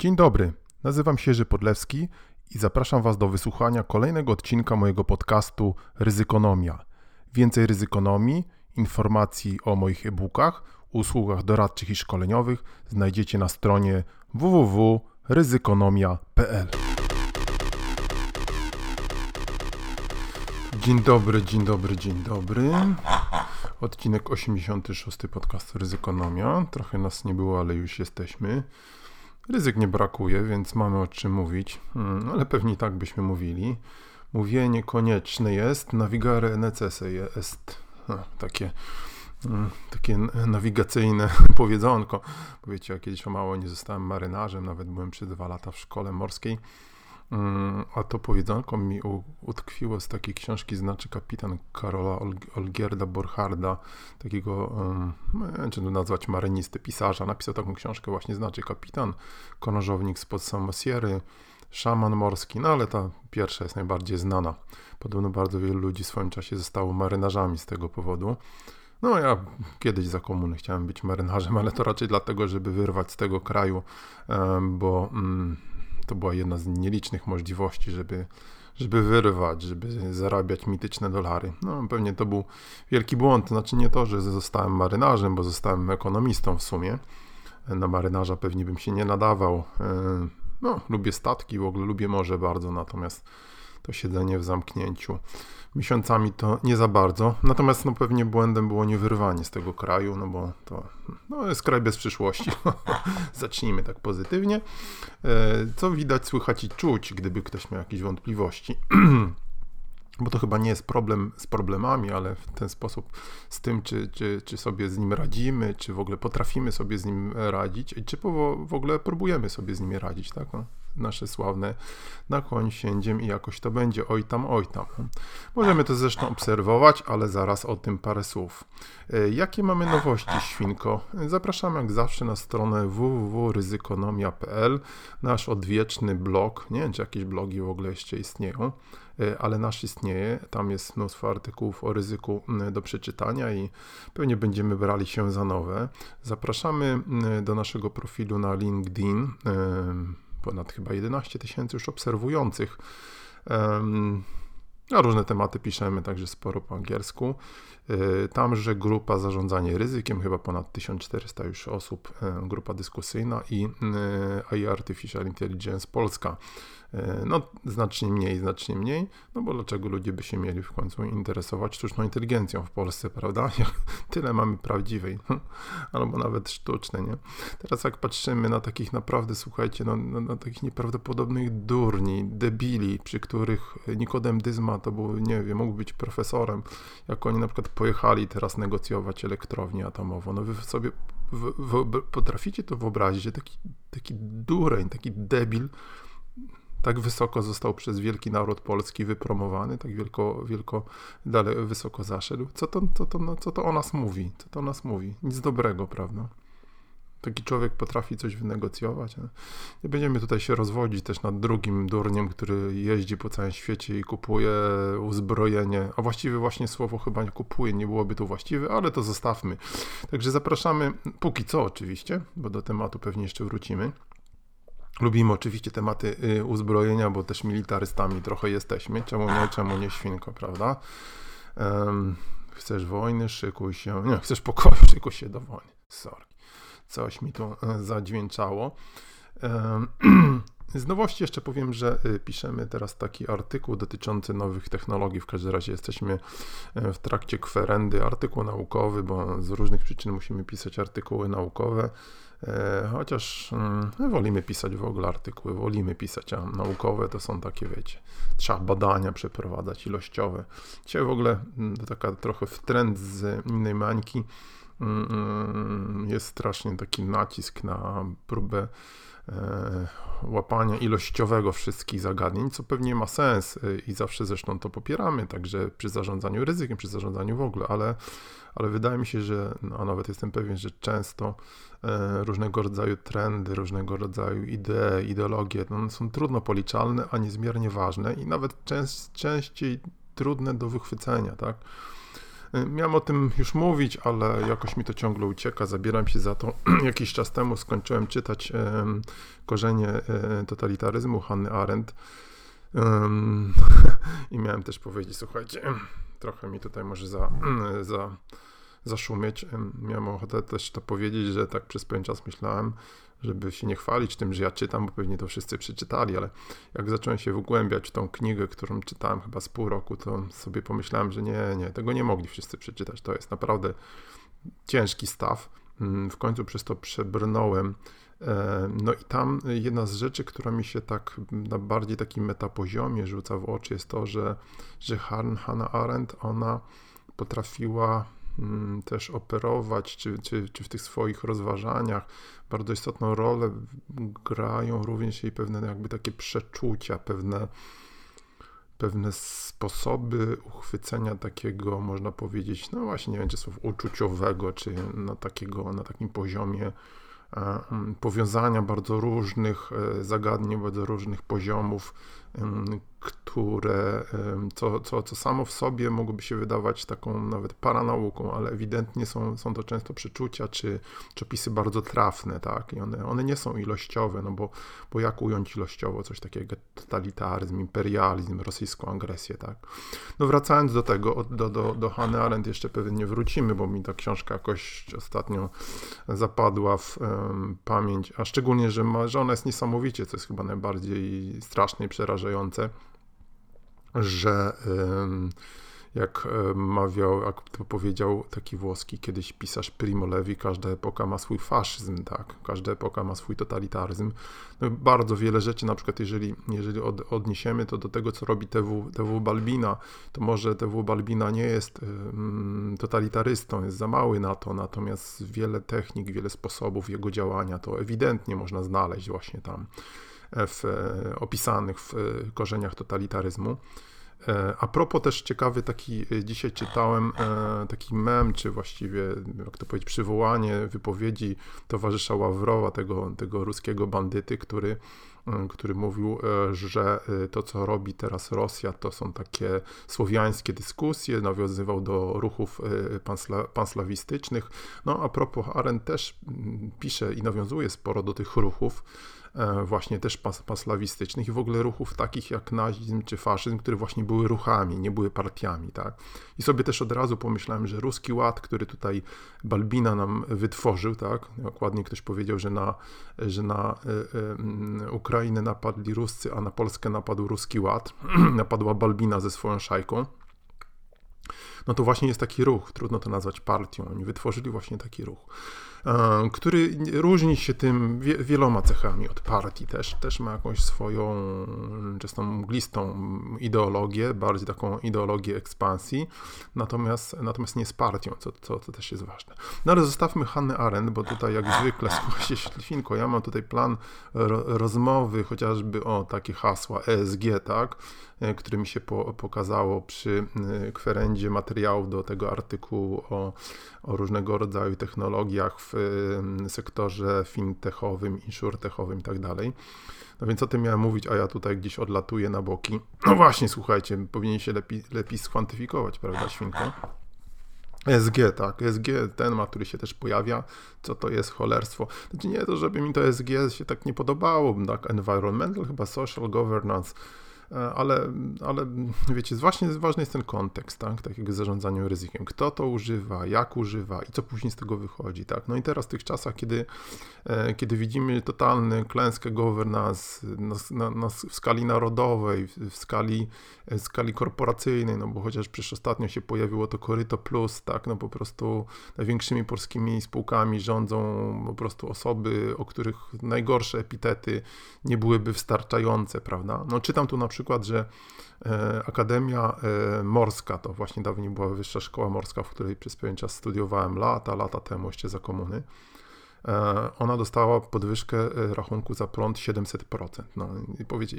Dzień dobry, nazywam się Jerzy Podlewski i zapraszam Was do wysłuchania kolejnego odcinka mojego podcastu Ryzykonomia. Więcej ryzykonomii, informacji o moich e-bookach, usługach doradczych i szkoleniowych znajdziecie na stronie www.ryzykonomia.pl. Dzień dobry, dzień dobry, dzień dobry. Odcinek 86 podcastu Ryzykonomia. Trochę nas nie było, ale już jesteśmy. Ryzyk nie brakuje, więc mamy o czym mówić, hmm, ale pewnie tak byśmy mówili. Mówienie konieczne jest, navigare necesse jest. takie, hmm, takie nawigacyjne powiedzonko. Powiecie, ja kiedyś o mało nie zostałem marynarzem, nawet byłem przez dwa lata w szkole morskiej. Hmm, a to powiedzonko mi utkwiło z takiej książki Znaczy kapitan Karola Olgierda Borcharda, takiego, wiem czy to nazwać marynisty, pisarza. Napisał taką książkę właśnie Znaczy kapitan, konożownik spod Samosiery, szaman morski, no ale ta pierwsza jest najbardziej znana. Podobno bardzo wielu ludzi w swoim czasie zostało marynarzami z tego powodu. No ja kiedyś za komuny chciałem być marynarzem, ale to raczej dlatego, żeby wyrwać z tego kraju, bo mm, to była jedna z nielicznych możliwości, żeby, żeby wyrwać, żeby zarabiać mityczne dolary. No pewnie to był wielki błąd, znaczy nie to, że zostałem marynarzem, bo zostałem ekonomistą w sumie. Na marynarza pewnie bym się nie nadawał. E, no, lubię statki, w ogóle lubię morze bardzo, natomiast to siedzenie w zamknięciu miesiącami to nie za bardzo. Natomiast no, pewnie błędem było nie wyrwanie z tego kraju, no bo to no, jest kraj bez przyszłości. Zacznijmy tak pozytywnie. E, co widać, słychać i czuć, gdyby ktoś miał jakieś wątpliwości. bo to chyba nie jest problem z problemami, ale w ten sposób z tym, czy, czy, czy sobie z nim radzimy, czy w ogóle potrafimy sobie z nim radzić, czy w ogóle próbujemy sobie z nim radzić, tak? No nasze sławne na koń siędziem i jakoś to będzie, oj tam, oj tam. Możemy to zresztą obserwować, ale zaraz o tym parę słów. E, jakie mamy nowości, Świnko? Zapraszam jak zawsze na stronę www.ryzykonomia.pl, nasz odwieczny blog, nie wiem czy jakieś blogi w ogóle jeszcze istnieją, e, ale nasz istnieje, tam jest mnóstwo artykułów o ryzyku do przeczytania i pewnie będziemy brali się za nowe. Zapraszamy do naszego profilu na LinkedIn, ponad chyba 11 tysięcy już obserwujących. Na różne tematy piszemy, także sporo po angielsku. E, tamże grupa zarządzanie ryzykiem, chyba ponad 1400 już osób, e, grupa dyskusyjna i e, AI Artificial Intelligence Polska. E, no, znacznie mniej, znacznie mniej, no bo dlaczego ludzie by się mieli w końcu interesować sztuczną inteligencją w Polsce, prawda? Tyle mamy prawdziwej, albo nawet sztucznej, nie? Teraz jak patrzymy na takich naprawdę, słuchajcie, no, na, na takich nieprawdopodobnych durni, debili, przy których Nikodem Dyzma to był, nie wiem, mógł być profesorem, jak oni na przykład pojechali teraz negocjować elektrownię atomową, no wy sobie w, w, potraficie to wyobrazić, że taki, taki dureń, taki debil tak wysoko został przez wielki naród polski wypromowany, tak wielko, wielko dalej wysoko zaszedł. Co to, co, to, no, co to o nas mówi? Co to o nas mówi? Nic dobrego, prawda? Taki człowiek potrafi coś wynegocjować. Nie będziemy tutaj się rozwodzić też nad drugim durniem, który jeździ po całym świecie i kupuje uzbrojenie. A właściwie właśnie słowo chyba nie kupuje, nie byłoby to właściwe, ale to zostawmy. Także zapraszamy, póki co oczywiście, bo do tematu pewnie jeszcze wrócimy. Lubimy oczywiście tematy y, uzbrojenia, bo też militarystami trochę jesteśmy. Czemu nie, czemu nie świnko, prawda? Um, chcesz wojny, szykuj się. Nie, chcesz pokoju, szykuj się do wojny. Sorry. Coś mi tu e, zadźwięczało. Um, z nowości jeszcze powiem, że y, piszemy teraz taki artykuł dotyczący nowych technologii. W każdym razie jesteśmy e, w trakcie kwerendy, artykuł naukowy, bo z różnych przyczyn musimy pisać artykuły naukowe. E, chociaż hmm, wolimy pisać w ogóle artykuły, wolimy pisać, a naukowe to są takie, wiecie, trzeba badania przeprowadzać ilościowe. Dzisiaj w ogóle hmm, to taka trochę w trend z innej mańki hmm, jest strasznie taki nacisk na próbę łapania ilościowego wszystkich zagadnień, co pewnie ma sens e, i zawsze zresztą to popieramy, także przy zarządzaniu ryzykiem, przy zarządzaniu w ogóle, ale, ale wydaje mi się, że, no, a nawet jestem pewien, że często e, różnego rodzaju trendy, różnego rodzaju idee, ideologie no, są trudno policzalne, a niezmiernie ważne i nawet częst, częściej trudne do wychwycenia, tak? Miałem o tym już mówić, ale jakoś mi to ciągle ucieka, zabieram się za to. Jakiś czas temu skończyłem czytać Korzenie totalitaryzmu Hanny Arendt i miałem też powiedzieć, słuchajcie, trochę mi tutaj może za, za, zaszumieć. Miałem ochotę też to powiedzieć, że tak przez pewien czas myślałem, żeby się nie chwalić tym, że ja czytam, bo pewnie to wszyscy przeczytali, ale jak zacząłem się wgłębiać w tą knigę, którą czytałem chyba z pół roku, to sobie pomyślałem, że nie, nie, tego nie mogli wszyscy przeczytać. To jest naprawdę ciężki staw. Mm, w końcu przez to przebrnąłem. E, no i tam jedna z rzeczy, która mi się tak na bardziej takim metapoziomie rzuca w oczy, jest to, że, że Hannah Arendt, ona potrafiła też operować, czy, czy, czy w tych swoich rozważaniach bardzo istotną rolę grają również jej pewne jakby takie przeczucia, pewne, pewne sposoby uchwycenia takiego, można powiedzieć, no właśnie, nie wiem, czy słów uczuciowego, czy na, takiego, na takim poziomie e, mm, powiązania bardzo różnych e, zagadnień, bardzo różnych poziomów, które, co, co, co samo w sobie mogłoby się wydawać taką nawet paranauką, ale ewidentnie są, są to często przeczucia czy, czy opisy bardzo trafne, tak, i one, one nie są ilościowe, no bo, bo jak ująć ilościowo coś takiego jak totalitaryzm, imperializm, rosyjską agresję, tak. No wracając do tego, do, do, do Hany Arendt jeszcze pewnie wrócimy, bo mi ta książka jakoś ostatnio zapadła w um, pamięć, a szczególnie, że, ma, że ona jest niesamowicie, co jest chyba najbardziej straszne i przerażające, że jak mawiał, jak to powiedział taki włoski kiedyś pisarz Primo Levi, każda epoka ma swój faszyzm, tak, każda epoka ma swój totalitaryzm. No, bardzo wiele rzeczy, na przykład jeżeli, jeżeli od, odniesiemy to do tego, co robi TW, TW Balbina, to może TW Balbina nie jest totalitarystą, jest za mały na to, natomiast wiele technik, wiele sposobów jego działania to ewidentnie można znaleźć właśnie tam w, e, opisanych w e, korzeniach totalitaryzmu. E, a propos też ciekawy taki, dzisiaj czytałem taki mem, czy właściwie, jak to powiedzieć, przywołanie wypowiedzi towarzysza Ławrowa, tego, tego ruskiego bandyty, który, który mówił, że to, co robi teraz Rosja, to są takie słowiańskie dyskusje, nawiązywał do ruchów pansla, panslawistycznych. No a propos, Arendt też pisze i nawiązuje sporo do tych ruchów, właśnie też pas, paslawistycznych i w ogóle ruchów takich jak nazizm czy faszyzm, które właśnie były ruchami, nie były partiami, tak. I sobie też od razu pomyślałem, że ruski ład, który tutaj Balbina nam wytworzył, tak, dokładnie ktoś powiedział, że na, że na y, y, Ukrainę napadli Ruscy, a na Polskę napadł ruski ład, napadła Balbina ze swoją szajką, no to właśnie jest taki ruch, trudno to nazwać partią, oni wytworzyli właśnie taki ruch. E, który różni się tym wieloma cechami od partii też, też ma jakąś swoją często mglistą ideologię, bardziej taką ideologię ekspansji, natomiast, natomiast nie z partią, co, co, co też jest ważne. No ale zostawmy Hannę Arendt, bo tutaj jak zwykle, słuchajcie, Ślifinko, ja mam tutaj plan rozmowy chociażby o takie hasła ESG, tak, które mi się po, pokazało przy e, kwerendzie materiałów do tego artykułu o, o różnego rodzaju technologiach w sektorze fintechowym, insurtechowym i tak. No więc o tym miałem mówić, a ja tutaj gdzieś odlatuję na boki. No właśnie, słuchajcie, powinien się lepiej, lepiej skwantyfikować, prawda, świnko? SG, tak, SG, ten ma, który się też pojawia, co to jest cholerstwo. Znaczy nie to, żeby mi to SG się tak nie podobało, tak, environmental, chyba social governance, E, ale, ale wiecie, właśnie ważny jest ten kontekst, tak, takiego zarządzania ryzykiem. Kto to używa, jak używa i co później z tego wychodzi, tak. No i teraz w tych czasach, kiedy, e, kiedy widzimy totalny klęskę governance na, na, w skali narodowej, w skali, w skali korporacyjnej, no bo chociaż przecież ostatnio się pojawiło to Koryto Plus, tak, no po prostu największymi polskimi spółkami rządzą po prostu osoby, o których najgorsze epitety nie byłyby wystarczające, prawda. No czytam tu na przykład przykład, że e, Akademia e, Morska, to właśnie dawniej była Wyższa Szkoła Morska, w której przez pewien czas studiowałem lata, lata temu, jeszcze za komuny, e, ona dostała podwyżkę rachunku za prąd 700%. No i powiecie,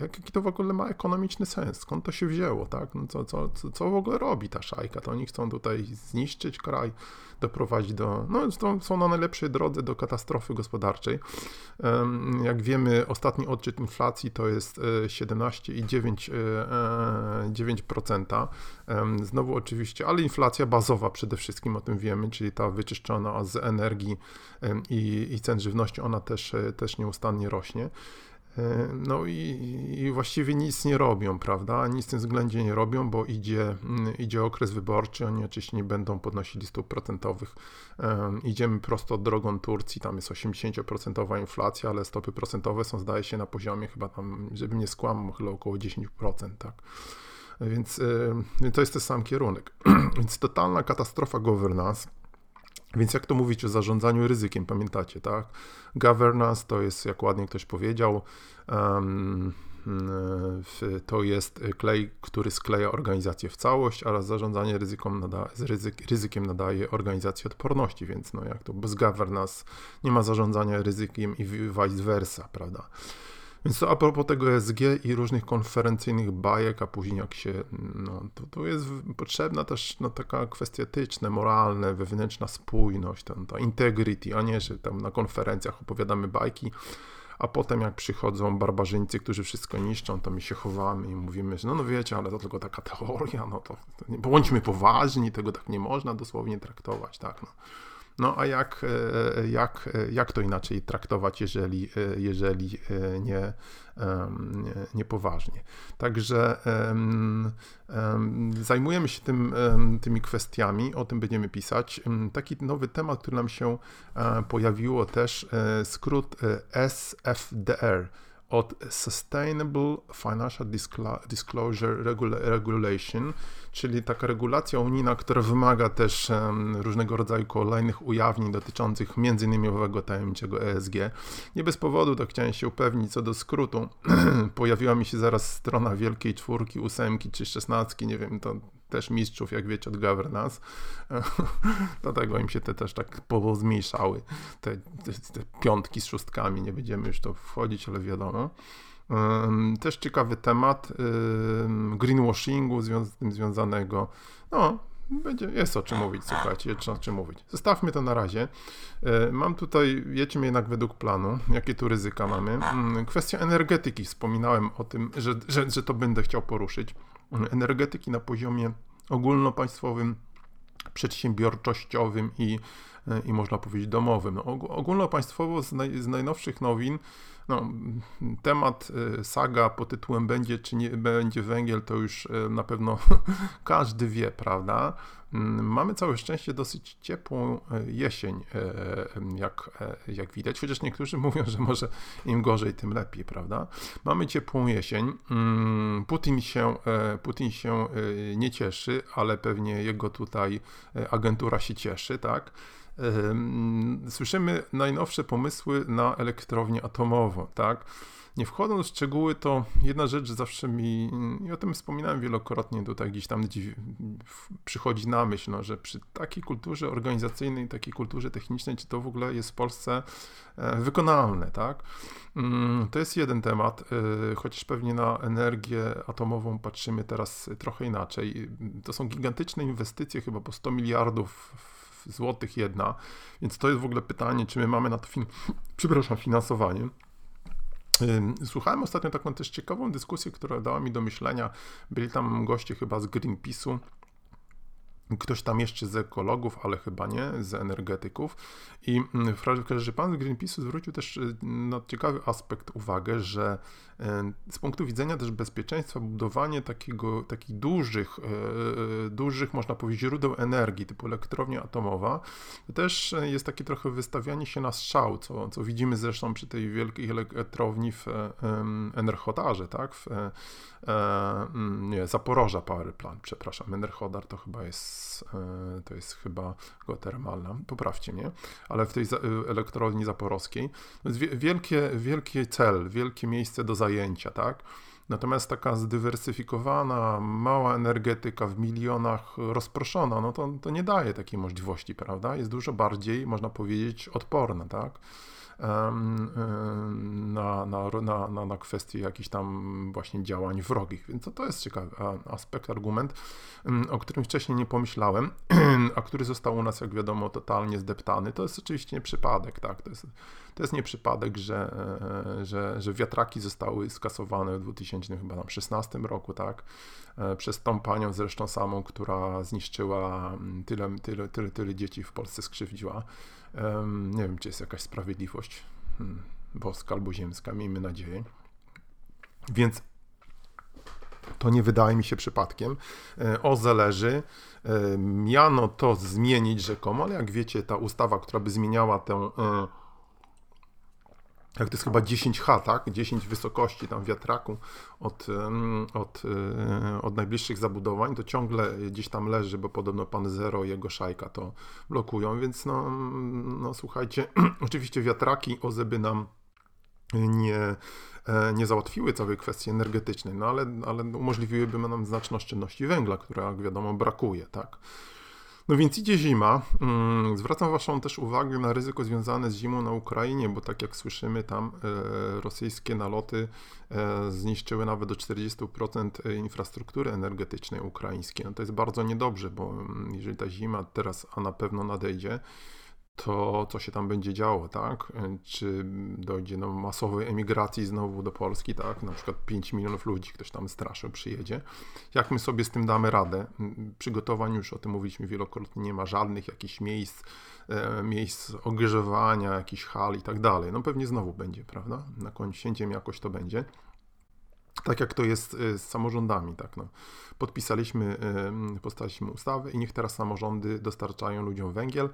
jaki to w ogóle ma ekonomiczny sens? Skąd to się wzięło, tak? No co, co, co w ogóle robi ta szajka? To oni chcą tutaj zniszczyć kraj, doprowadzić do, no są na najlepszej drodze do katastrofy gospodarczej. Jak wiemy, ostatni odczyt inflacji to jest 17,9%. Znowu oczywiście, ale inflacja bazowa przede wszystkim, o tym wiemy, czyli ta wyczyszczona z energii i, i cen żywności, ona też, e, też nieustannie rośnie. E, no i, i, właściwie nic nie robią, prawda? Nic w tym względzie nie robią, bo idzie, mm, idzie okres wyborczy, oni oczywiście nie będą podnosili stóp procentowych. idziemy prosto drogą Turcji, tam jest 80% inflacja, ale stopy procentowe są zdaje się na poziomie chyba tam, żebym nie skłamał, chyba około 10%, tak? Więc, więc to jest ten sam kierunek. więc totalna katastrofa governance. Więc jak to mówić o zarządzaniu ryzykiem, pamiętacie, tak? Governance to jest, jak ładnie ktoś powiedział, um, to jest klej, który skleja organizację w całość, oraz zarządzanie ryzykiem, nada, ryzyk, ryzykiem nadaje organizacji odporności, więc no jak to bez governance nie ma zarządzania ryzykiem i vice versa, prawda? Więc to a propos tego ESG i różnych konferencyjnych bajek, a później jak się, no to, to jest potrzebna też no, taka kwestia etyczna, moralna, wewnętrzna spójność, ta, ta integrity, a nie, że tam na konferencjach opowiadamy bajki, a potem jak przychodzą barbarzyńcy, którzy wszystko niszczą, to my się chowamy i mówimy, że no, no wiecie, ale to tylko taka teoria, no to, to nie, bądźmy poważni, tego tak nie można dosłownie traktować, tak, no. No a jak, e, jak, jak to inaczej traktować, jeżeli, e, jeżeli e, nie, nie poważnie? Także zajmujemy się tym, tymi kwestiami, o tym będziemy pisać. Taki nowy temat, który nam się pojawiło też, skrót SFDR od Sustainable Financial Disclosure Regulation, czyli taka regulacja unijna, która wymaga też różnego rodzaju kolejnych ujawnień dotyczących m.in. owego tajemniczego ESG. Nie bez powodu, tak chciałem się upewnić co do skrótu. Pojawiła mi się zaraz strona wielkiej czwórki, ósemki czy szesnastki, nie wiem, to też mistrzów, jak wiecie, od governance. Dlatego im się te też tak pozmniejszały. Te, te, te piątki z szóstkami, nie będziemy już to wchodzić, ale wiadomo. Też ciekawy temat greenwashingu z tym związanego. No, będzie, jest o czym mówić, słuchajcie, jest o czym mówić. Zostawmy to na razie. E, mam tutaj, jedźmy jednak według planu, jakie tu ryzyka mamy. Mm, kwestia energetyki, wspominałem o tym, że, że, że to będę chciał poruszyć. Energetyki na poziomie ogólnopaństwowym, przedsiębiorczościowym i, e, i można powiedzieć domowym. No, ogólnopaństwowo z, naj, z najnowszych nowin no, temat y, saga pod tytułem będzie czy nie będzie węgiel, to już y, na pewno każdy wie, prawda? Mm, mamy całe szczęście dosyć ciepłą y, jesień, jak, jak widać, chociaż niektórzy mówią, że może im gorzej, tym lepiej, prawda? Mamy ciepłą jesień. Mm, Putin się, Putin się nie cieszy, ale pewnie jego tutaj agentura się cieszy, tak? Słyszymy najnowsze pomysły na elektrownię atomową, tak? Nie wchodząc w szczegóły, to jedna rzecz zawsze mi, i o tym wspominałem wielokrotnie, tutaj gdzieś tam przychodzi na myśl, no, że przy takiej kulturze organizacyjnej, takiej kulturze technicznej, czy to w ogóle jest w Polsce e, wykonalne, tak? Mm, to jest jeden temat, e, chociaż pewnie na energię atomową patrzymy teraz trochę inaczej. To są gigantyczne inwestycje, chyba po 100 miliardów złotych jedna, więc to jest w ogóle pytanie, czy my mamy na to fin przepraszam, finansowanie. Słuchałem ostatnio taką też ciekawą dyskusję, która dała mi do myślenia. Byli tam goście chyba z Greenpeace'u, ktoś tam jeszcze z ekologów, ale chyba nie, z energetyków. I mm, w każdym razie pan z Greenpeace'u zwrócił też y, na ciekawy aspekt uwagę, że z punktu widzenia też bezpieczeństwa budowanie takiego, takich dużych, e, dużych, można powiedzieć, źródeł energii, typu elektrownia atomowa, też jest takie trochę wystawianie się na strzał, co, co widzimy zresztą przy tej wielkiej elektrowni w Enerchodarze, tak? W, e, nie, Zaporoża Power Plant, przepraszam, Enerchodar to chyba jest, to jest chyba geotermalna, poprawcie mnie, ale w tej elektrowni zaporowskiej, wielkie, wielkie cel, wielkie miejsce do zajęcia, tak? Natomiast taka zdywersyfikowana, mała energetyka w milionach rozproszona, no to, to nie daje takiej możliwości, prawda? Jest dużo bardziej, można powiedzieć, odporna, tak? Na, na, na, na, na kwestie jakichś tam właśnie działań wrogich. Więc to, to jest ciekawy aspekt, argument, o którym wcześniej nie pomyślałem, a który został u nas, jak wiadomo, totalnie zdeptany. To jest oczywiście nie przypadek, tak? To jest, to jest nie przypadek, że, e, że, że wiatraki zostały skasowane w 2016 roku, tak? E, przez tą panią zresztą samą, która zniszczyła tyle, tyle, tyle, tyle dzieci w Polsce skrzywdziła. Nie wiem, czy jest jakaś sprawiedliwość hmm, boska albo ziemska, miejmy nadzieję. Więc to nie wydaje mi się przypadkiem. E, o zależy. Miano to zmienić rzekomo, ale jak wiecie, ta ustawa, która by zmieniała tę e, jak to jest chyba 10H, tak? 10 wysokości tam wiatraku od, od, e, od najbliższych zabudowań, to ciągle gdzieś tam leży, bo podobno pan Zero i jego szajka to blokują, więc no, no słuchajcie, oczywiście wiatraki OZE by nam nie, e, nie załatwiły całej kwestii energetycznej, no ale, ale umożliwiłyby nam znaczną oszczędności węgla, która jak wiadomo brakuje, tak? No więc idzie zima. Mm, zwracam Waszą też uwagę na ryzyko związane z zimą na Ukrainie, bo tak jak słyszymy, tam e, rosyjskie naloty e, zniszczyły nawet do 40% infrastruktury energetycznej ukraińskiej. No to jest bardzo niedobrze, bo mm, jeżeli ta zima teraz, a na pewno nadejdzie, to co się tam będzie działo, tak? Czy dojdzie do masowej emigracji znowu do Polski, tak? Na przykład 5 milionów ludzi ktoś tam straszył, przyjedzie. Jak my sobie z tym damy radę? Przygotowań już o tym mówiliśmy wielokrotnie, nie ma żadnych jakichś miejsc, e, miejsc ogrzewania, jakichś hal i tak dalej. No pewnie znowu będzie, prawda? Na końciem jakoś to będzie. Tak jak to jest e, z samorządami, tak no. Podpisaliśmy, e, postaliśmy ustawę i niech teraz samorządy dostarczają ludziom węgiel,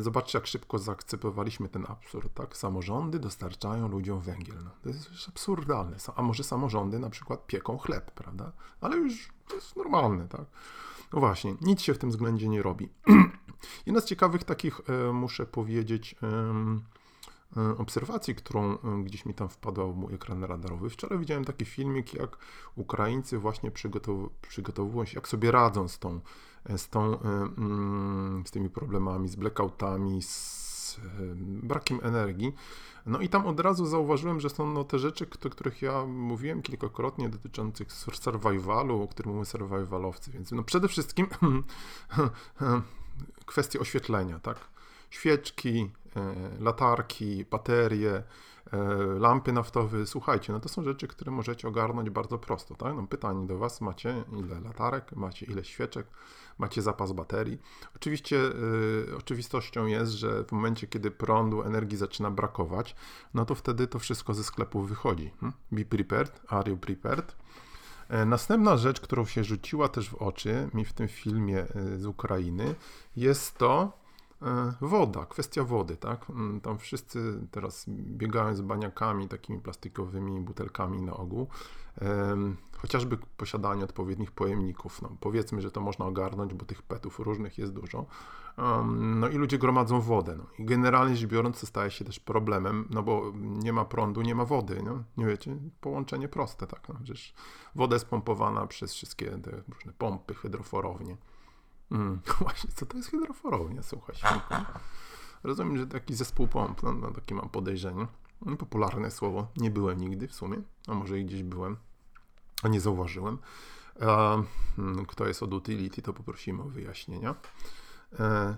zobaczcie, jak szybko zaakceptowaliśmy ten absurd, tak? Samorządy dostarczają ludziom węgiel. No, to jest już absurdalne. A może samorządy na przykład pieką chleb, prawda? Ale już to jest normalne, tak? No właśnie, nic się w tym względzie nie robi. Jedna z ciekawych takich, e, muszę powiedzieć, e, obserwacji, którą gdzieś mi tam wpadła w mój ekran radarowy. Wczoraj widziałem taki filmik, jak Ukraińcy właśnie przygotow przygotowują się, jak sobie radzą z tą z, tą, e, mm, z tymi problemami, z blackoutami, z e, brakiem energii. No i tam od razu zauważyłem, że są no, te rzeczy, o których ja mówiłem kilkakrotnie, dotyczących survivalu, o którym mówią survivalowcy. Więc no przede wszystkim kwestie oświetlenia, tak? Świeczki, e, latarki, baterie, lampy naftowe. Słuchajcie, no to są rzeczy, które możecie ogarnąć bardzo prosto, tak? No pytanie do Was, macie ile latarek, macie ile świeczek, macie zapas baterii. Oczywiście y, oczywistością jest, że w momencie, kiedy prądu, energii zaczyna brakować, no to wtedy to wszystko ze sklepów wychodzi. Hmm? Be prepared, are you prepared? E, następna rzecz, którą się rzuciła też w oczy mi w tym filmie z Ukrainy, jest to, E, woda, kwestia wody, tak? Mm, tam wszyscy teraz biegają z baniakami, takimi plastikowymi butelkami na ogół. Chociażby posiadanie odpowiednich pojemników. No, powiedzmy, że to można ogarnąć, bo tych petów różnych jest dużo. No i ludzie gromadzą wodę. No. I generalnie rzecz biorąc, to staje się też problemem, no bo nie ma prądu, nie ma wody. No. Nie wiecie, połączenie proste, tak? No, przecież woda jest pompowana przez wszystkie te różne pompy, hydroforownie. Mm, właśnie, co to jest hydroforownia, słuchaj, Rozumiem, że taki zespół pomp, no, no takie mam podejrzenie. No, popularne słowo, nie byłem nigdy w sumie, a może i gdzieś byłem, a nie zauważyłem. E, kto jest od utility, to poprosimy o wyjaśnienia. E,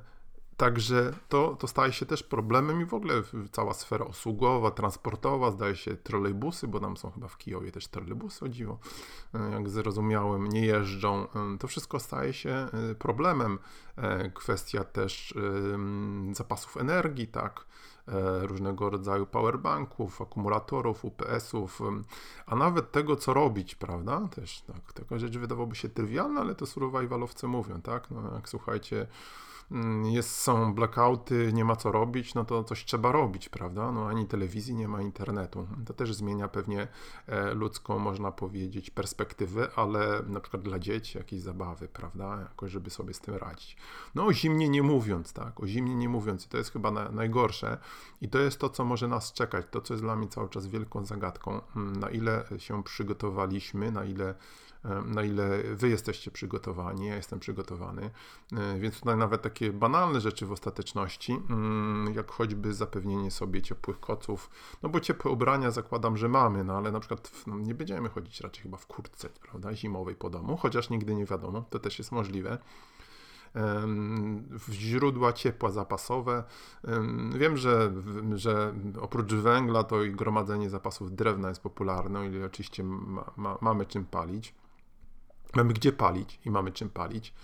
Także to, to staje się też problemem i w ogóle cała sfera usługowa, transportowa, zdaje się trolejbusy, bo tam są chyba w Kijowie też trolejbusy, o dziwo, e, jak zrozumiałem, nie jeżdżą. E, to wszystko staje się e, problemem. Kwestia też zapasów energii, tak, różnego rodzaju powerbanków, akumulatorów, UPS-ów, a nawet tego, co robić, prawda? Też tak, taka rzecz wydawałoby się trywialna, ale to survivalowcy mówią, tak? No, jak słuchajcie, jest, są blackouty, nie ma co robić, no to coś trzeba robić, prawda? No ani telewizji nie ma internetu. To też zmienia pewnie e, ludzką, można powiedzieć, perspektywę, ale na przykład dla dzieci jakieś zabawy, prawda? Jakoś, żeby sobie z tym radzić. No o zimnie nie mówiąc, tak? O zimnie nie mówiąc, i to jest chyba na, najgorsze. I to jest to, co może nas czekać, to, co jest dla mnie cały czas wielką zagadką, mm, na ile się przygotowaliśmy, na ile na ile wy jesteście przygotowani, ja jestem przygotowany. E, więc tutaj nawet takie banalne rzeczy w ostateczności, mm, jak choćby zapewnienie sobie ciepłych koców, no bo ciepłe ubrania zakładam, że mamy, no ale na przykład no, nie będziemy chodzić raczej chyba w kurtce, prawda, zimowej po domu, chociaż nigdy nie wiadomo, to też jest możliwe źródła ciepła zapasowe. Wiem, że, że oprócz węgla to i gromadzenie zapasów drewna jest popularne, ile oczywiście ma, ma, mamy czym palić mamy gdzie palić i mamy czym palić.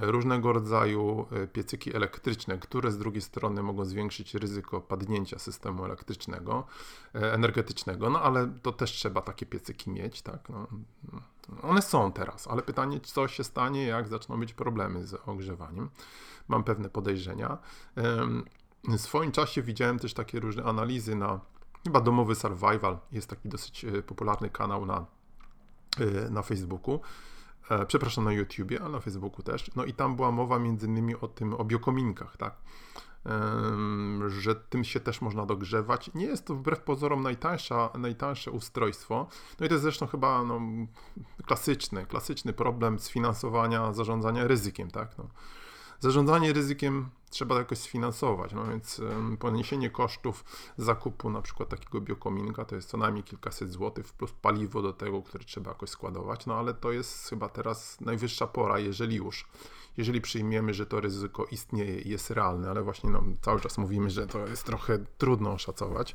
Różnego rodzaju e, piecyki elektryczne, które z drugiej strony mogą zwiększyć ryzyko padnięcia systemu elektrycznego, e, energetycznego, no ale to też trzeba takie piecyki mieć, tak. No, no, one są teraz, ale pytanie, co się stanie, jak zaczną być problemy z ogrzewaniem. Mam pewne podejrzenia. W swoim czasie widziałem też takie różne analizy na chyba domowy survival. Jest taki dosyć e, popularny kanał na na Facebooku, e, przepraszam, na YouTubie, a na Facebooku też. No i tam była mowa między innymi o tym, o biokominkach, tak? że tym się też można dogrzewać. Nie jest to wbrew pozorom najtańsza, najtańsze ustrojstwo. No i to jest zresztą chyba no, klasyczny, klasyczny problem sfinansowania, zarządzania ryzykiem, tak? No zarządzanie ryzykiem trzeba jakoś sfinansować, no więc poniesienie kosztów zakupu na przykład takiego biokominka to jest co najmniej kilkaset złotych plus paliwo do tego, które trzeba jakoś składować, no ale to jest chyba teraz najwyższa pora, jeżeli już, jeżeli przyjmiemy, że to ryzyko istnieje i jest realne, ale właśnie no, cały czas mówimy, że to jest trochę trudno oszacować,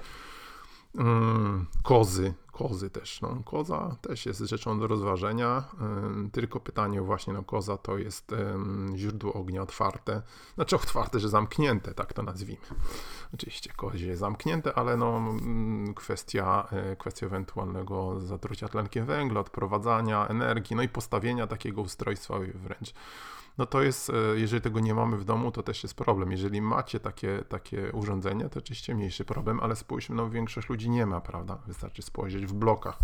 Mm, kozy, kozy też. No. Koza też jest rzeczą do rozważenia, tylko pytanie właśnie, no koza to jest źródło ognia otwarte, znaczy otwarte, że zamknięte, tak to nazwijmy. Oczywiście kozie zamknięte, ale no kwestia, e, kwestia ewentualnego zatrucia tlenkiem węgla, odprowadzania energii, no i postawienia takiego ustrojstwa wręcz no to jest, e, jeżeli tego nie mamy w domu, to też jest problem. Jeżeli macie takie, takie urządzenia, to oczywiście mniejszy problem, ale spójrzmy, no większość ludzi nie ma, prawda? Wystarczy spojrzeć w blokach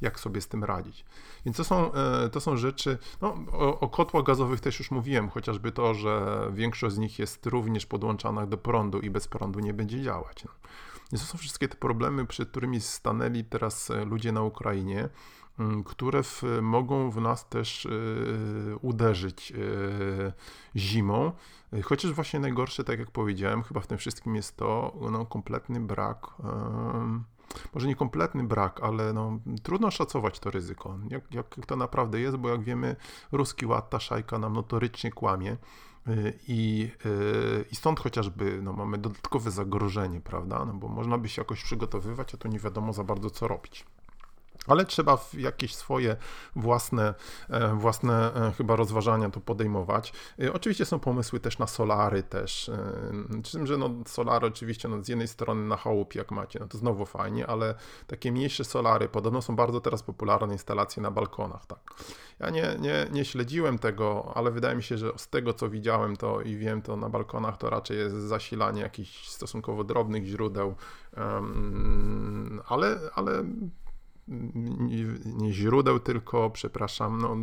jak sobie z tym radzić. Więc to są, e, to są rzeczy, no, o, o, kotłach gazowych też już mówiłem, chociażby to, że większość z nich jest również podłączana do prądu i bez prądu nie będzie działać. No. Więc to są wszystkie te problemy, przed którymi stanęli teraz e, ludzie na Ukrainie. Mm, które w, mogą w nas też y, uderzyć zimą. Chociaż właśnie najgorsze, tak jak powiedziałem, chyba w tym wszystkim jest to no, kompletny brak. Może nie kompletny brak, ale no, trudno szacować to ryzyko. Jak, jak to naprawdę jest, bo jak wiemy, ruski ład, ta szajka nam notorycznie kłamie. Y, I, I stąd chociażby no, mamy dodatkowe zagrożenie, prawda? No, bo można by się jakoś przygotowywać, a to nie wiadomo za bardzo co robić ale trzeba jakieś swoje własne, e, własne e, chyba rozważania tu podejmować. E, oczywiście są pomysły też na solary też, z tym, że no solary oczywiście no z jednej strony na chałupie jak macie, no to znowu fajnie, ale takie mniejsze solary podobno są bardzo teraz popularne instalacje na balkonach, tak. Ja nie, nie, nie śledziłem tego, ale wydaje mi się, że z tego co widziałem to i wiem, to na balkonach to raczej jest zasilanie jakichś stosunkowo drobnych źródeł, ale, ale nie źródeł, tylko, przepraszam, no,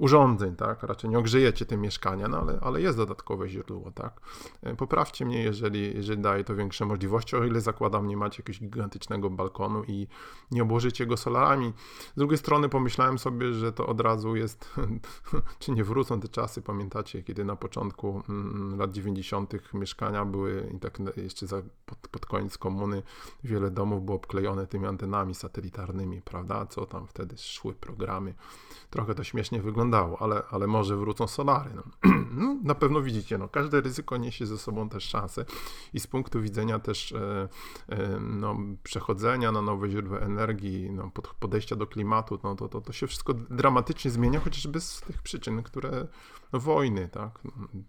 urządzeń, tak? Raczej nie ogrzejecie tym mieszkania, no ale, ale jest dodatkowe źródło, tak? E, poprawcie mnie, jeżeli, jeżeli daje to większe możliwości, o ile zakładam, nie macie jakiegoś gigantycznego balkonu i nie obłożycie go solarami. Z drugiej strony pomyślałem sobie, że to od razu jest, czy nie wrócą te czasy, pamiętacie, kiedy na początku mm, lat 90. mieszkania były i tak jeszcze za, pod, pod koniec komuny wiele domów było obklejone tymi antenami satelitarnymi, prawda? Co tam wtedy szły programy. Trochę to śmiesznie wygląda wyglądało, ale, ale może wrócą solary. No. no. na pewno widzicie, no, każde ryzyko niesie ze sobą też szansę i z punktu widzenia też e, e, no, przechodzenia na nowe źródła energii, no, pod, podejścia do klimatu, no, to, to, to się wszystko dramatycznie zmienia, chociażby z tych przyczyn, które wojny, tak,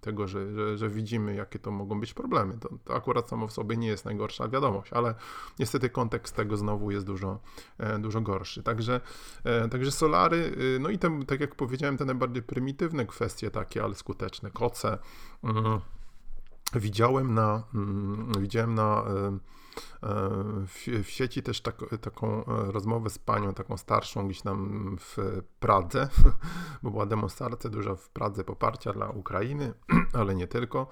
tego, że, że, że widzimy, jakie to mogą być problemy. To, to akurat samo w sobie nie jest najgorsza wiadomość, ale niestety kontekst tego znowu jest dużo, e, dużo gorszy. Także, e, także solary, y, no i tak jak powiedziałem, te najbardziej prymitywne kwestie takie, ale skuteczne. Koce. Mm, widziałem na, mm, widziałem na e, w, w sieci też tak, taką e, rozmowę z panią, taką starszą gdzieś tam w Pradze, bo była demonstracja duża w Pradze poparcia dla Ukrainy, ale nie tylko.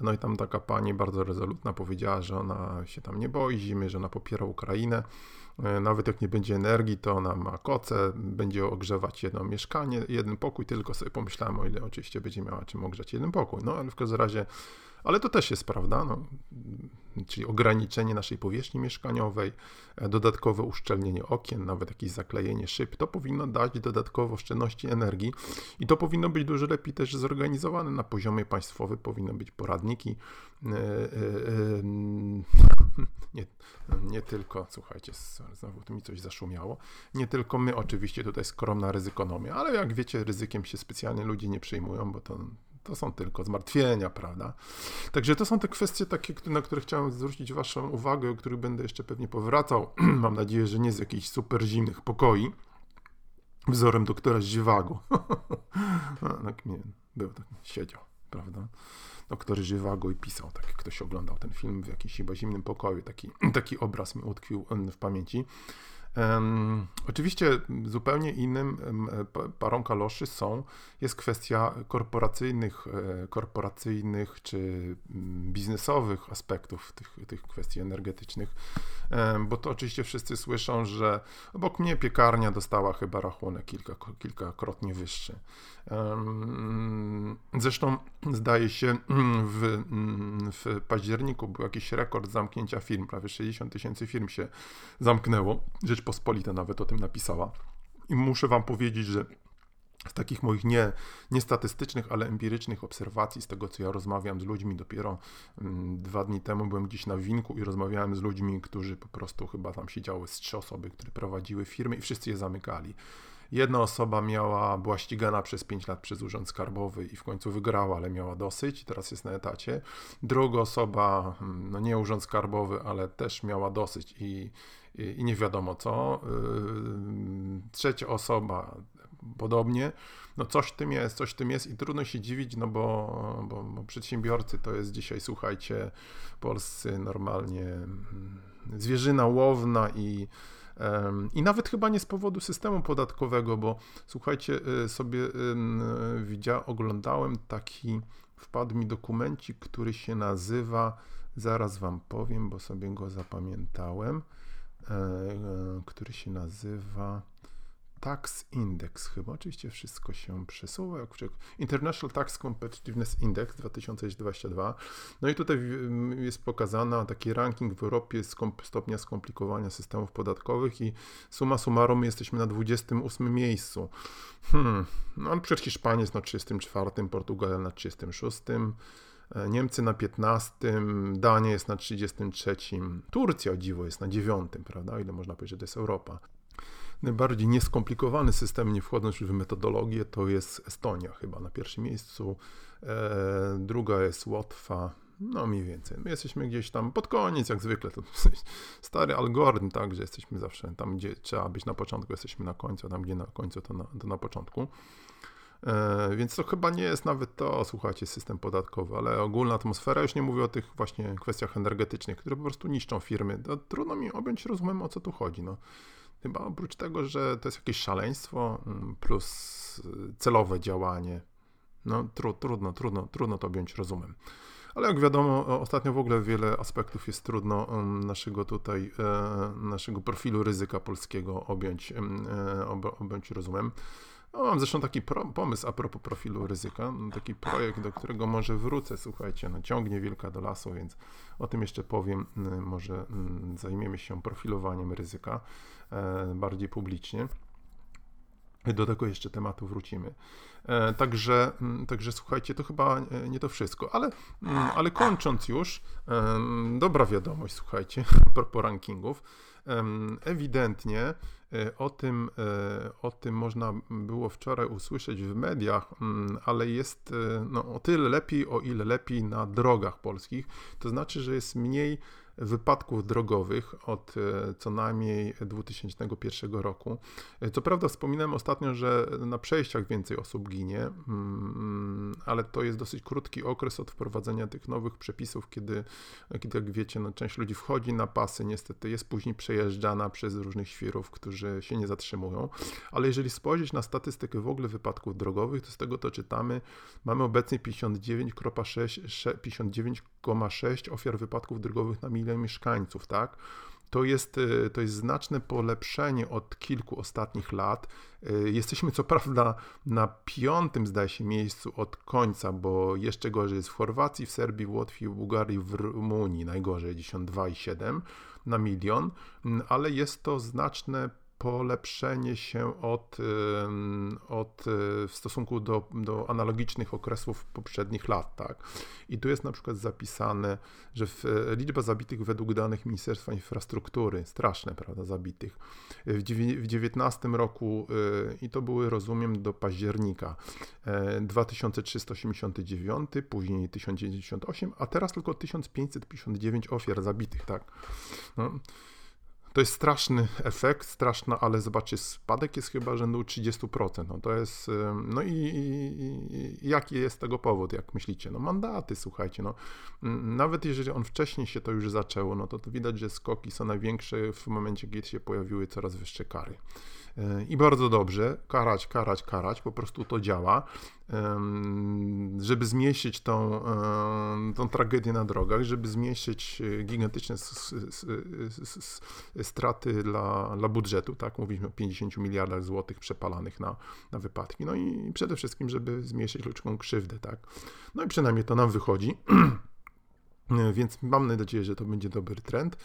No i tam taka pani bardzo rezolutna powiedziała, że ona się tam nie boi zimy, że ona popiera Ukrainę. E, nawet jak nie będzie energii, to ona ma koce, będzie ogrzewać jedno mieszkanie, jeden pokój, tylko sobie pomyślałem, o ile oczywiście będzie miała czym ogrzać jeden pokój. No ale w każdym razie ale to też jest prawda, no, czyli ograniczenie naszej powierzchni mieszkaniowej, e, dodatkowe uszczelnienie okien, nawet jakieś zaklejenie szyb, to powinno dać dodatkowo oszczędności energii. I to powinno być dużo lepiej też zorganizowane. Na poziomie państwowym, powinny być poradniki, e, e, nie, nie tylko, słuchajcie, znowu tu mi coś zaszumiało, nie tylko my oczywiście tutaj skromna ryzykonomia, ale jak wiecie, ryzykiem się specjalnie ludzie nie przejmują, bo to to są tylko zmartwienia, prawda? Także to są te kwestie takie, na które chciałem zwrócić Waszą uwagę, o których będę jeszcze pewnie powracał. Mam nadzieję, że nie z jakichś super zimnych pokoi, wzorem doktora Ziwago. tak nie, był tak, siedział, prawda? Doktor Żywago i pisał, tak jak ktoś oglądał ten film w jakimś chyba zimnym pokoju, taki, taki obraz mi utkwił w pamięci. Um, oczywiście zupełnie innym parą kaloszy są, jest kwestia korporacyjnych, e, korporacyjnych czy mm, biznesowych aspektów tych, tych kwestii energetycznych, um, bo to oczywiście wszyscy słyszą, że obok mnie piekarnia dostała chyba rachunek kilka, kilkakrotnie wyższy. Um, zresztą zdaje się w, w październiku był jakiś rekord zamknięcia firm, prawie 60 tysięcy firm się zamknęło. Rzecz Rzeczpospolita nawet o tym napisała. I muszę Wam powiedzieć, że z takich moich nie, nie statystycznych, ale empirycznych obserwacji, z tego co ja rozmawiam z ludźmi, dopiero mm, dwa dni temu byłem gdzieś na winku i rozmawiałem z ludźmi, którzy po prostu chyba tam siedziały z trzy osoby, które prowadziły firmy i wszyscy je zamykali. Jedna osoba miała, była ścigana przez 5 lat przez Urząd Skarbowy i w końcu wygrała, ale miała dosyć, teraz jest na etacie. Druga osoba, mm, no nie Urząd Skarbowy, ale też miała dosyć i i nie wiadomo co. Y, trzecia osoba podobnie. No coś w tym jest, coś w tym jest i trudno się dziwić, no bo, bo, bo przedsiębiorcy to jest dzisiaj, słuchajcie, polscy normalnie mm, zwierzyna łowna i i nawet chyba nie z powodu systemu podatkowego, bo słuchajcie, y, sobie widziałem, oglądałem taki, wpadł mi dokumencik, który się nazywa, zaraz wam powiem, bo sobie go zapamiętałem. E, e, który się nazywa Tax Index chyba. Oczywiście wszystko się przesuwa. International Tax Competitiveness Index 2022. No i tutaj jest pokazana taki ranking w Europie stopnia skomplikowania systemów podatkowych i suma summarum jesteśmy na 28 miejscu. Hmm. No, przed Hiszpanią jest na 34, Portugalia na 36. E, Niemcy na 15, Dania jest na 33, Turcja o dziwo jest na 9, prawda? Ile można powiedzieć, że to jest Europa. Najbardziej nieskomplikowany system, nie wchodząc w metodologię, to jest Estonia chyba na pierwszym miejscu, e, druga jest Łotwa, no mniej więcej. My jesteśmy gdzieś tam pod koniec, jak zwykle. To stary algorytm, tak, że jesteśmy zawsze tam, gdzie trzeba być na początku, jesteśmy na końcu, a tam, gdzie na końcu, to na, to na początku. E, więc to chyba nie jest nawet to, słuchajcie, system podatkowy, ale ogólna atmosfera, już nie mówię o tych właśnie kwestiach energetycznych, które po prostu niszczą firmy. To trudno mi objąć rozumem, o co tu chodzi. No. Chyba oprócz tego, że to jest jakieś szaleństwo mm, plus celowe działanie, no tru, trudno, trudno, trudno to objąć rozumem. Ale jak wiadomo, ostatnio w ogóle wiele aspektów jest trudno mm, naszego tutaj, e, naszego profilu ryzyka polskiego objąć, mm, e, objąć rozumem. No, mam zresztą taki pro, pomysł a propos profilu ryzyka, taki projekt, do którego może wrócę, słuchajcie, no ciągnie wielka do lasu, więc o tym jeszcze powiem, y, może y, zajmiemy się profilowaniem ryzyka e, bardziej publicznie. Do tego jeszcze tematu wrócimy. E, także, mm, także słuchajcie, to chyba nie to wszystko, ale, mm, ale kończąc już, dobra wiadomość, słuchajcie, a propos rankingów. Ewidentnie o tym, e, o tym można było wczoraj usłyszeć w mediach, mm, ale jest e, no, o tyle lepiej, o ile lepiej na drogach polskich. To znaczy, że jest mniej wypadków drogowych od e, co najmniej 2001 roku. E, co prawda wspominałem ostatnio, że na przejściach więcej osób ginie, mm, ale to jest dosyć krótki okres od wprowadzenia tych nowych przepisów, kiedy, kiedy jak wiecie, no, część ludzi wchodzi na pasy, niestety jest później przejeżdżana przez różnych świrów, którzy się nie zatrzymują. Ale jeżeli spojrzeć na statystykę w ogóle wypadków drogowych, to z tego to czytamy, mamy obecnie 59,6 59, 1,6 ofiar wypadków drogowych na milion mieszkańców, tak? To jest, y, to jest znaczne polepszenie od kilku ostatnich lat. Y, jesteśmy co prawda na piątym, zdaje się, miejscu od końca, bo jeszcze gorzej jest w Chorwacji, w Serbii, w Łotwie, w Bułgarii, w Rumunii najgorzej 92,7 na milion, mm, ale jest to znaczne polepszenie się od, od, e, w stosunku do, do analogicznych okresów poprzednich lat. Tak? I tu jest na przykład zapisane, że w, e, liczba zabitych według danych Ministerstwa Infrastruktury, straszne, prawda, zabitych, w 2019 roku, e, i to były, rozumiem, do października, 2389, później 1098, a teraz tylko 1559 ofiar zabitych, tak. No. To jest straszny efekt, straszna, ale zobaczcie, spadek jest chyba rzędu 30%. No to jest, no i, i, i, jaki jest tego powód, jak myślicie? No mandaty, słuchajcie, no nawet jeżeli on wcześniej się to już zaczęło, no to, to widać, że skoki są największe w momencie, kiedy się pojawiły coraz wyższe kary. I bardzo dobrze, karać, karać, karać, po prostu to działa, żeby zmniejszyć tą, tą tragedię na drogach, żeby zmniejszyć e, gigantyczne straty dla, dla budżetu, tak, mówiliśmy o 50 miliardach złotych przepalanych na, na wypadki, no i przede wszystkim, żeby zmniejszyć ludzką krzywdę, tak. No i przynajmniej to nam wychodzi. E, więc mam nadzieję, że to będzie dobry trend.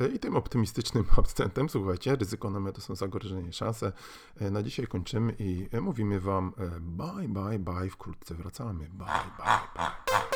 E, I tym optymistycznym akcentem, słuchajcie, ryzyko na to są zagrożenie szanse. E, na dzisiaj kończymy i mówimy Wam bye, bye, bye. Wkrótce wracamy. Bye, bye, bye.